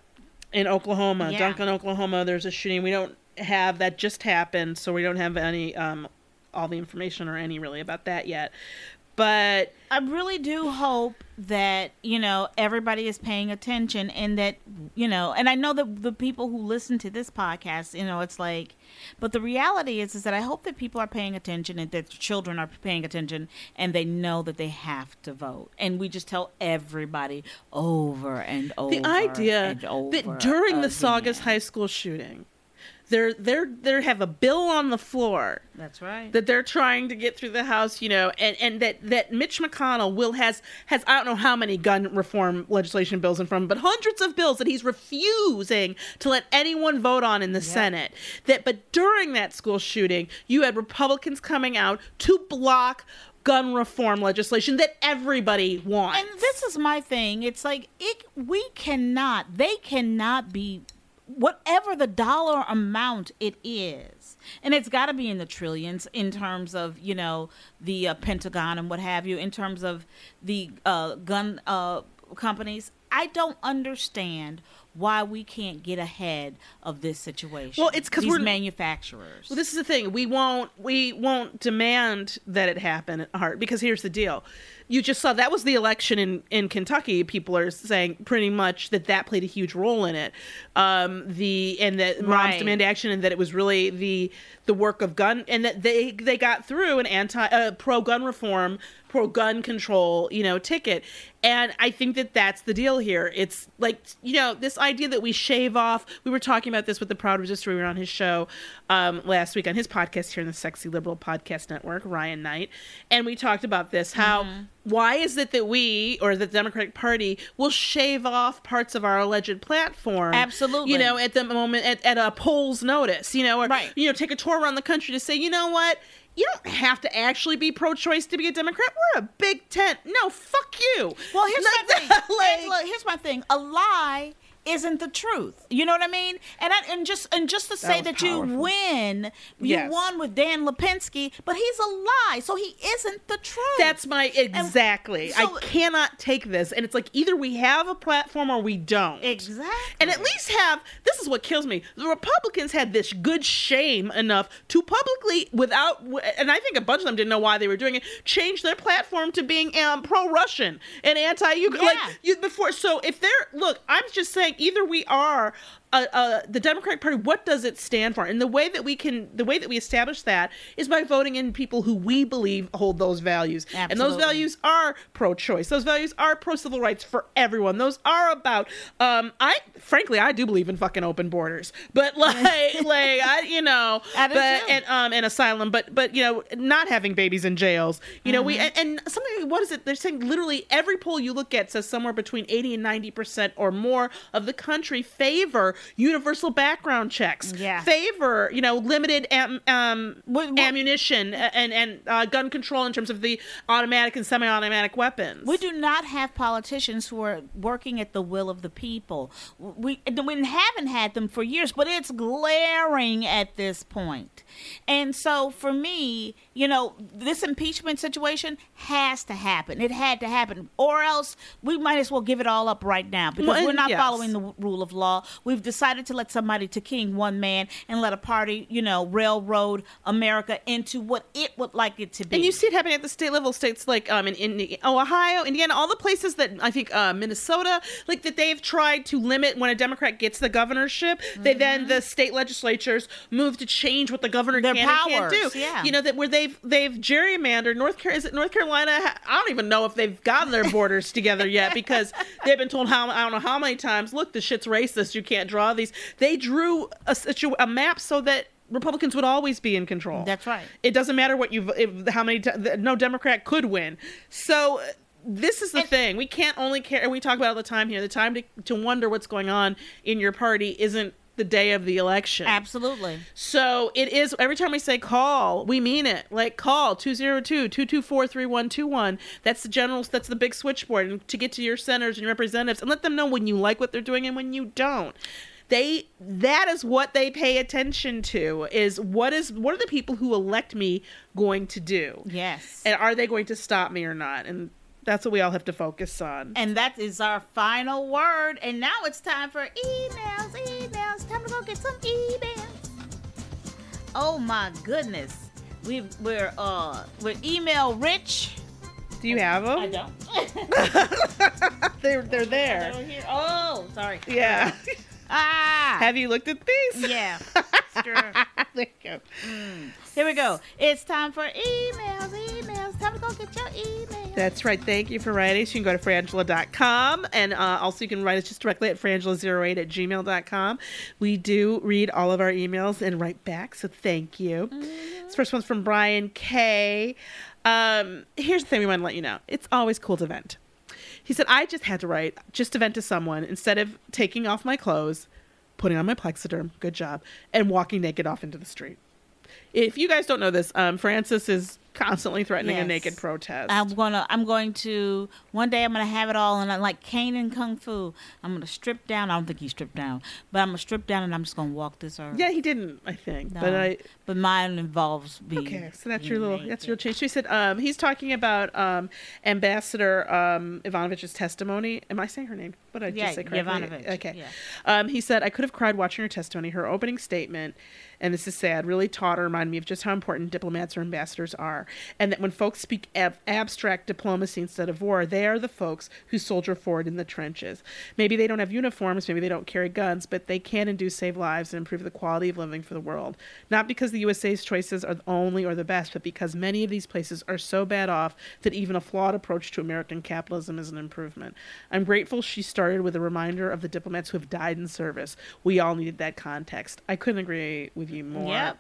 [SPEAKER 7] in oklahoma
[SPEAKER 6] Yeah.
[SPEAKER 7] duncan oklahoma there's a shooting we don't have that just happened so we don't have any um all the information or any really about that yet but
[SPEAKER 6] I really do hope that you know everybody is paying attention and that you know and I know that the people who listen to this podcast you know it's like but the reality is is that I hope that people are paying attention and that children are paying attention and they know that they have to vote. And we just tell everybody over and over
[SPEAKER 7] the idea
[SPEAKER 6] over
[SPEAKER 7] that during the saugus high school shooting they're they're they have a bill on the floor
[SPEAKER 6] that's right
[SPEAKER 7] that they're trying to get through the house, you know, and, and that, that Mitch McConnell will has has I don't know how many gun reform legislation bills in front, of him, but hundreds of bills that he's refusing to let anyone vote on in the Senate. That but during that school shooting, you had Republicans coming out to block gun reform legislation that everybody wants.
[SPEAKER 6] And this is my thing. It's like it we cannot they cannot be whatever the dollar amount it is. And it's got to be in the trillions in terms of, you know, the uh, Pentagon and what have you in terms of the uh, gun uh, companies. I don't understand why we can't get ahead of this situation.
[SPEAKER 7] Well, it's
[SPEAKER 6] because
[SPEAKER 7] we're-
[SPEAKER 6] manufacturers.
[SPEAKER 7] Well, this is the thing. We won't we won't demand that it happen at heart because here's the deal. You just saw that was the election in in Kentucky. People are saying pretty much that that played a huge role in it. Um, the and that moms
[SPEAKER 6] Right.
[SPEAKER 7] demand action and that it was really the the work of gun and that they they got through an anti uh, pro gun reform pro gun control you know ticket and i think that that's the deal here it's like you know this idea that we shave off we were talking about this with the proud resistor we were on his show um, last week on his podcast here in the sexy liberal podcast network ryan knight and we talked about this how why is it that we or the democratic party will shave off parts of our alleged platform
[SPEAKER 6] Absolutely.
[SPEAKER 7] you know at the moment at, at a poll's notice you know or
[SPEAKER 6] Right.
[SPEAKER 7] you know take a tour around the country to say you know what you don't have to actually be pro-choice to be a Democrat. We're a big tent. No, fuck you.
[SPEAKER 6] Well, here's
[SPEAKER 7] Like
[SPEAKER 6] my thing.
[SPEAKER 7] like-
[SPEAKER 6] here's my thing. A lie isn't the truth. You know what I mean? And I, and just and just to say
[SPEAKER 7] was
[SPEAKER 6] that, you win, you
[SPEAKER 7] Yes.
[SPEAKER 6] won with Dan Lipinski, but he's a lie, so he isn't the truth.
[SPEAKER 7] That's my exactly.
[SPEAKER 6] so-
[SPEAKER 7] I cannot take this, and it's like either we have a platform or we don't.
[SPEAKER 6] exactly.
[SPEAKER 7] And at least have this is what kills me. The Republicans had this good shame enough to publicly, without, and I think a bunch of them didn't know why they were doing it, change their platform to being um, pro-Russian and anti-Ukraine.
[SPEAKER 6] Yeah.
[SPEAKER 7] Like you before. So if they're look, I'm just saying either we are. Uh, uh, the Democratic Party, what does it stand for? And the way that we can, the way that we establish that is by voting in people who we believe hold those values, and those values are pro-choice. Those values are pro-civil rights for everyone. Those are about. Um, I frankly, I do believe in fucking open borders, but like, like I, you know, but
[SPEAKER 6] too.
[SPEAKER 7] and um, and asylum, but but you know, not having babies in jails. You know,
[SPEAKER 6] Mm-hmm.
[SPEAKER 7] we and, and something. What is it? They're saying literally every poll you look at says somewhere between eighty and ninety percent or more of the country favor universal background checks,
[SPEAKER 6] Yeah.
[SPEAKER 7] favor you know limited am, um,
[SPEAKER 6] What- what-
[SPEAKER 7] ammunition and and uh, gun control in terms of the automatic and semi-automatic weapons.
[SPEAKER 6] We do not have politicians who are working at the will of the people. We, we haven't had them for years, but it's glaring at this point. And so for me, you know, this impeachment situation has to happen. It had to happen. Or else we might as well give it all up right now because
[SPEAKER 7] Well,
[SPEAKER 6] we're not
[SPEAKER 7] yes.
[SPEAKER 6] following the rule of law. We've decided to let somebody to king one man and let a party, you know, railroad America into what it would like it to be.
[SPEAKER 7] And you see it happening at the state level. States like um in, in oh, Ohio, Indiana, all the places that I think uh, Minnesota, like that they've tried to limit when a Democrat gets the governorship. They then the state legislatures move to change what the governor
[SPEAKER 6] Their
[SPEAKER 7] can and can't
[SPEAKER 6] powers,
[SPEAKER 7] do.
[SPEAKER 6] yeah.
[SPEAKER 7] You know that where they've they've gerrymandered North Carolina. Is it North Carolina? I don't even know if they've gotten their borders together yet because they've been told how I don't know how many times. Look, the shit's racist. You can't draw these. They drew a situ- a map so that. Republicans would always be in control.
[SPEAKER 6] That's right.
[SPEAKER 7] It doesn't matter what you if, how many t- no Democrat could win. So this is the thing. We can't only care. And we talk about it all the time here. The time to to wonder what's going on in your party isn't the day of the election.
[SPEAKER 6] Absolutely.
[SPEAKER 7] So it is every time we say call, we mean it. Like call 202-224-3121. That's the general that's the big switchboard and to get to your senators and your representatives and let them know when you like what they're doing and when you don't. They that is what they pay attention to is what is what are the people who elect me going to do?
[SPEAKER 6] Yes.
[SPEAKER 7] And are they going to stop me or not? And that's what we all have to focus on.
[SPEAKER 6] And that is our final word. And now it's time for emails, emails. Time get some emails. Oh my goodness. We we're uh we're email rich.
[SPEAKER 7] do you have them?
[SPEAKER 6] I don't.
[SPEAKER 7] They're they're there.
[SPEAKER 6] Over here. Oh, sorry.
[SPEAKER 7] Yeah.
[SPEAKER 6] Ah.
[SPEAKER 7] have you looked at these?
[SPEAKER 6] yeah. Sure.
[SPEAKER 7] there you go.
[SPEAKER 6] Here we go. It's time for emails, emails. Time to go get your emails.
[SPEAKER 7] That's right. Thank you for writing. So you can go to frangela.com and uh, also you can write us just directly at frangela08 at gmail.com. We do read all of our emails and write back, so thank you. This first one's from Brian K. Um, here's the thing we want to let you know it's always cool to vent. He said, I just had to write, just to vent to someone, instead of taking off my clothes, putting on my Plexaderm, good job, and walking naked off into the street. If you guys don't know this, um, Frances is constantly threatening a naked protest.
[SPEAKER 6] I'm gonna I'm going to one day I'm gonna have it all and I like Caine and Kung Fu. I'm gonna strip down. I don't think he stripped down, but I'm gonna strip down and I'm just gonna walk this earth.
[SPEAKER 7] Yeah, he didn't. I think,
[SPEAKER 6] No.
[SPEAKER 7] but I.
[SPEAKER 6] but mine involves being
[SPEAKER 7] Okay, so that's your little.
[SPEAKER 6] naked.
[SPEAKER 7] That's your change. So he said um, he's talking about um, Ambassador um, Ivanovich's testimony. Am I saying her name? What did I
[SPEAKER 6] Yeah,
[SPEAKER 7] just say correctly?
[SPEAKER 6] Yovanovitch,
[SPEAKER 7] Okay.
[SPEAKER 6] yeah.
[SPEAKER 7] Um, he said I could have cried watching her testimony. Her opening statement, and this is sad, really taught or reminded me of just how important diplomats or ambassadors are, and that when folks speak ab- abstract diplomacy instead of war, they are the folks who soldier forward in the trenches. Maybe they don't have uniforms, maybe they don't carry guns, but they can and do save lives and improve the quality of living for the world. Not because the USA's choices are the only or the best, but because many of these places are so bad off that even a flawed approach to American capitalism is an improvement. I'm grateful she started with a reminder of the diplomats who have died in service. We all needed that context. I couldn't agree with you more.
[SPEAKER 6] Yep.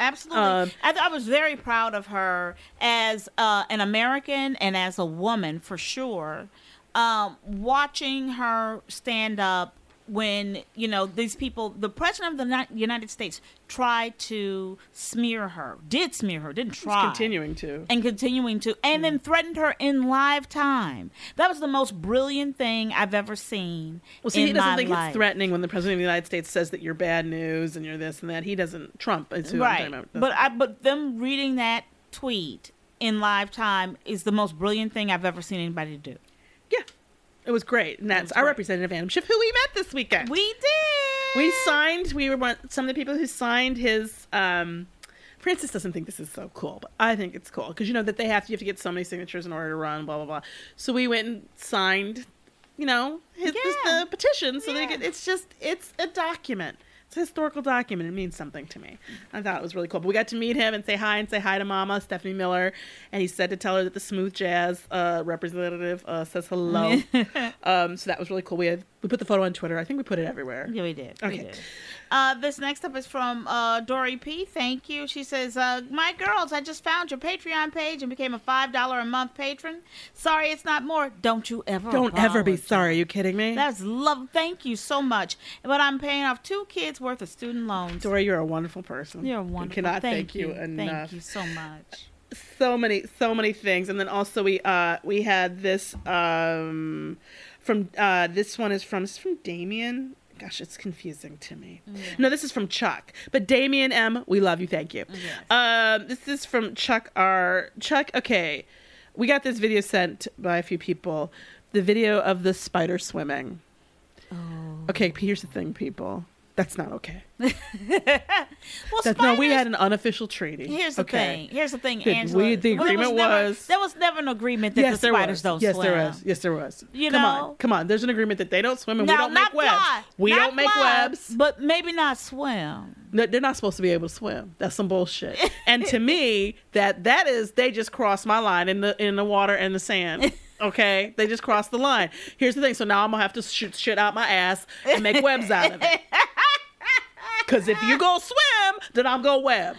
[SPEAKER 6] Absolutely.
[SPEAKER 7] Um,
[SPEAKER 6] I, I was very proud of her as uh, an American and as a woman for sure. Um, watching her stand up when, you know, these people, the president of the United States tried to smear her, did smear her, didn't
[SPEAKER 7] He's
[SPEAKER 6] try.
[SPEAKER 7] continuing to.
[SPEAKER 6] and continuing to and then threatened her in live time that was the most brilliant thing i've ever seen
[SPEAKER 7] Well, see, he doesn't think
[SPEAKER 6] life.
[SPEAKER 7] it's threatening when the president of the United States says that you're bad news and you're this and that. He doesn't. Trump is
[SPEAKER 6] right but i but them reading that tweet in live time is the most brilliant thing i've ever seen anybody do
[SPEAKER 7] it was great, and that's our representative Adam Schiff, who we met this weekend.
[SPEAKER 6] we did
[SPEAKER 7] we signed. We were one, some of the people who signed his. Um, Frances doesn't think this is so cool, but I think it's cool because you know that they have to you have to get so many signatures in order to run, blah blah blah. So we went and signed, you know, his,
[SPEAKER 6] Yeah.
[SPEAKER 7] the petition. So they get it's just it's a document. It's a historical document. It means something to me. I thought it was really cool. But we got to meet him and say hi and say hi to Mama Stephanie Miller, and he said to tell her that the smooth jazz uh, representative uh, says hello. um, so that was really cool. We had We put the photo on Twitter. I think we put it everywhere.
[SPEAKER 6] Yeah, we did. We
[SPEAKER 7] Okay.
[SPEAKER 6] did. Uh, this next up is from uh, Dory P. Thank you. She says, uh, "My girls, I just found your Patreon page and became a five dollar a month patron. Sorry, it's not more. Don't you ever?
[SPEAKER 7] Don't ever be
[SPEAKER 6] apologize.
[SPEAKER 7] sorry. Are you kidding me?
[SPEAKER 6] That's love. Thank you so much. But I'm paying off two kids worth of student loans.
[SPEAKER 7] Dory, you're a wonderful person.
[SPEAKER 6] You're
[SPEAKER 7] We
[SPEAKER 6] wonderful.
[SPEAKER 7] cannot
[SPEAKER 6] thank,
[SPEAKER 7] thank, you, enough.
[SPEAKER 6] Thank you so much.
[SPEAKER 7] so many so many things and then also we uh we had this um from uh this one is from this is from damien? Gosh it's confusing to me. No this is from chuck. But damien m we love you. Thank you. Um this is from chuck r. Chuck okay. We got this video sent by a few people. The video of the spider swimming. Oh. okay here's the thing people that's not okay
[SPEAKER 6] Well,
[SPEAKER 7] that's no we had an unofficial treaty
[SPEAKER 6] Here's the
[SPEAKER 7] okay.
[SPEAKER 6] thing. Here's the thing, Angela.
[SPEAKER 7] We- the
[SPEAKER 6] Well, there
[SPEAKER 7] agreement
[SPEAKER 6] never-
[SPEAKER 7] was-
[SPEAKER 6] there was never an agreement that
[SPEAKER 7] yes,
[SPEAKER 6] the spiders
[SPEAKER 7] was.
[SPEAKER 6] don't
[SPEAKER 7] yes,
[SPEAKER 6] swim.
[SPEAKER 7] there was. Yes, there was.
[SPEAKER 6] You
[SPEAKER 7] come
[SPEAKER 6] know?
[SPEAKER 7] on, come on. There's an agreement that they don't swim and
[SPEAKER 6] Now,
[SPEAKER 7] we don't make webs.
[SPEAKER 6] fly.
[SPEAKER 7] We
[SPEAKER 6] Not
[SPEAKER 7] don't make
[SPEAKER 6] fly,
[SPEAKER 7] webs.
[SPEAKER 6] but maybe not swim.
[SPEAKER 7] No, They're not supposed to be able to swim. That's some bullshit. and to me, that that is they just crossed my line in the in the water and the sand. Okay, they just crossed the line. Here's the thing. So now I'm gonna have to shoot shit out my ass and make webs out of it. Because if you go swim, then I'll go web.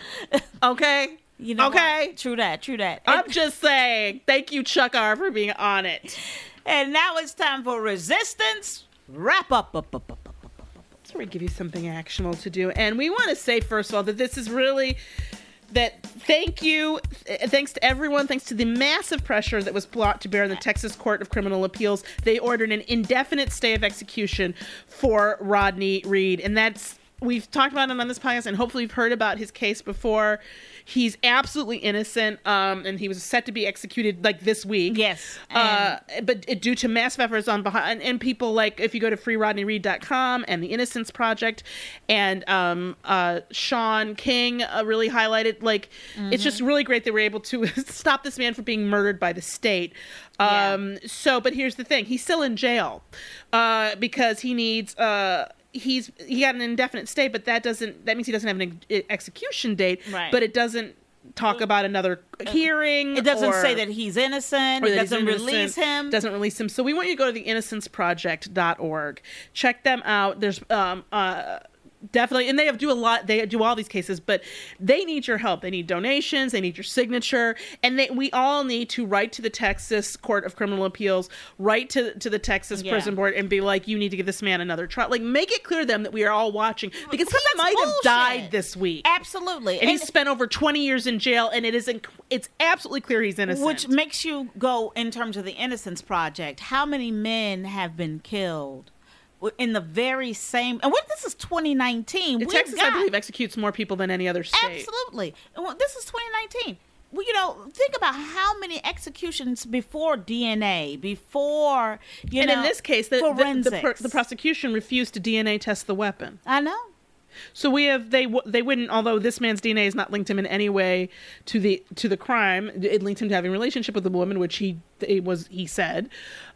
[SPEAKER 7] Okay.
[SPEAKER 6] You know.
[SPEAKER 7] okay.
[SPEAKER 6] what? True that. True that.
[SPEAKER 7] I'm just saying. Thank you, Chuck R, for being on it.
[SPEAKER 6] and now it's time for resistance. Wrap up, up, up, up.
[SPEAKER 7] So we give you something actionable to do, and we want to say first of all that this is really that. Thank you, th- thanks to everyone, thanks to the massive pressure that was brought to bear in the Texas Court of Criminal Appeals. They ordered an indefinite stay of execution for Rodney Reed, and that's we've talked about him on this podcast, and hopefully you've heard about his case before. He's absolutely innocent, um, and he was set to be executed like this week.
[SPEAKER 6] Yes,
[SPEAKER 7] Uh, but it, due to massive efforts on behind and, and people like if you go to freerodneyreed.com and the Innocence Project and um, uh, Shaun King uh, really highlighted like it's just really great that we're able to stop this man from being murdered by the state. Um, So, but here's the thing: he's still in jail uh, because he needs. Uh, He's he got an indefinite stay, but that doesn't that means he doesn't have an ex- execution date.
[SPEAKER 6] Right.
[SPEAKER 7] But it doesn't talk about another hearing.
[SPEAKER 6] It doesn't
[SPEAKER 7] or-
[SPEAKER 6] say that he's innocent.
[SPEAKER 7] or
[SPEAKER 6] It
[SPEAKER 7] that he's
[SPEAKER 6] doesn't
[SPEAKER 7] innocent,
[SPEAKER 6] release him.
[SPEAKER 7] Doesn't release him. So we want you to go to the innocenceproject.org. Check them out. There's um uh definitely and they have do a lot they do all these cases but they need your help they need donations they need your signature and they we all need to write to the texas court of criminal appeals write to to the texas
[SPEAKER 6] Yeah.
[SPEAKER 7] prison board and be like you need to give this man another trial like make it clear to them that we are all watching because he might have died this week
[SPEAKER 6] Absolutely.
[SPEAKER 7] and, he's spent over 20 years in jail and it is inc- it's absolutely clear he's innocent
[SPEAKER 6] Which makes you go in terms of the Innocence Project. How many men have been killed in the very same? And what this is 2019.
[SPEAKER 7] And Texas,
[SPEAKER 6] got-
[SPEAKER 7] I believe, executes more people than any other state.
[SPEAKER 6] Absolutely. Well, this is 2019. Well, you know, think about how many executions before DNA, before you
[SPEAKER 7] and
[SPEAKER 6] know.
[SPEAKER 7] in this case, the, the, the, per- the prosecution refused to DNA test the weapon.
[SPEAKER 6] I know.
[SPEAKER 7] So we have they they wouldn't. Although this man's DNA is not linked him in any way to the to the crime, it linked him to having a relationship with the woman, which he it was he said.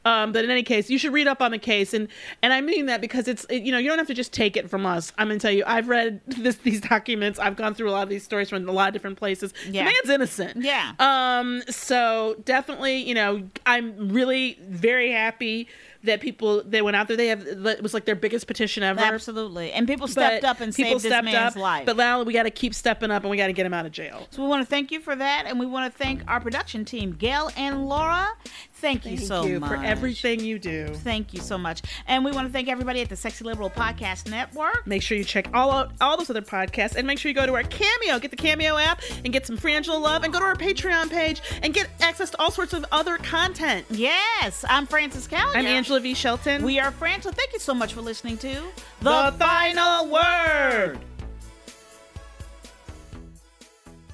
[SPEAKER 7] Um, but in any case, you should read up on the case, and and I mean that because it's it, you know you don't have to just take it from us. I'm gonna tell you, I've read this these documents. I've gone through a lot of these stories from a lot of different places.
[SPEAKER 6] Yeah.
[SPEAKER 7] The man's innocent.
[SPEAKER 6] Yeah.
[SPEAKER 7] Um. So definitely, you know, I'm really very happy that people they went out there. They have it was like their biggest petition ever.
[SPEAKER 6] Absolutely. And people stepped
[SPEAKER 7] But
[SPEAKER 6] up and
[SPEAKER 7] people
[SPEAKER 6] saved this
[SPEAKER 7] stepped
[SPEAKER 6] man's
[SPEAKER 7] up,
[SPEAKER 6] life.
[SPEAKER 7] But now we got to keep stepping up and we got to get him out of jail.
[SPEAKER 6] So we want to thank you for that, and we want to thank our production team, Gail and Laura. Thank, you
[SPEAKER 7] Thank
[SPEAKER 6] so
[SPEAKER 7] you
[SPEAKER 6] much
[SPEAKER 7] for everything you do.
[SPEAKER 6] Thank you so much, and we want to thank everybody at the Sexy Liberal Podcast Network.
[SPEAKER 7] Make sure you check all out all those other podcasts, and make sure you go to our Cameo, get the Cameo app, and get some Frangela love, and go to our Patreon page and get access to all sorts of other content.
[SPEAKER 6] Yes, I'm Frances Callier.
[SPEAKER 7] I'm Angela V. Shelton.
[SPEAKER 6] We are Frangela. Thank you so much for listening to
[SPEAKER 7] the final word.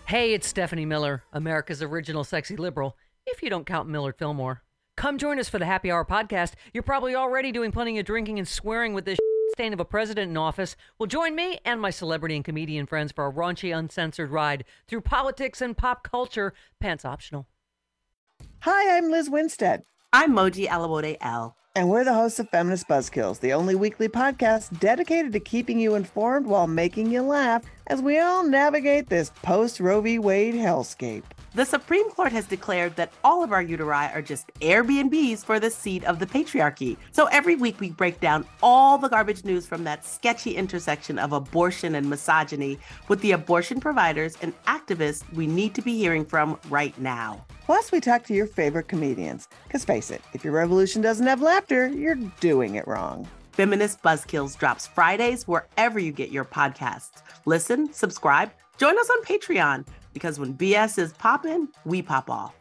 [SPEAKER 4] Hey, it's Stephanie Miller, America's original sexy liberal, if you don't count Millard Fillmore. Come join us for the Happy Hour podcast. You're probably already doing plenty of drinking and swearing with this stain of a president in office. Well, join me and my celebrity and comedian friends for a raunchy, uncensored ride through politics and pop culture, pants optional.
[SPEAKER 2] Hi, I'm Lizz Winstead,
[SPEAKER 5] I'm Moji Alawode-El
[SPEAKER 2] and we're the hosts of Feminist Buzzkills, the only weekly podcast dedicated to keeping you informed while making you laugh as we all navigate this post Roe v. Wade hellscape.
[SPEAKER 5] The Supreme Court has declared that all of our uteri are just Airbnbs for the seat of the patriarchy. So every week we break down all the garbage news from that sketchy intersection of abortion and misogyny with the abortion providers and activists we need to be hearing from right now.
[SPEAKER 2] Plus, we talk to your favorite comedians. Because face it, if your revolution doesn't have laughter, you're doing it wrong.
[SPEAKER 5] Feminist Buzzkills drops Fridays wherever you get your podcasts. Listen, subscribe, join us on Patreon because when BS is popping, we pop off.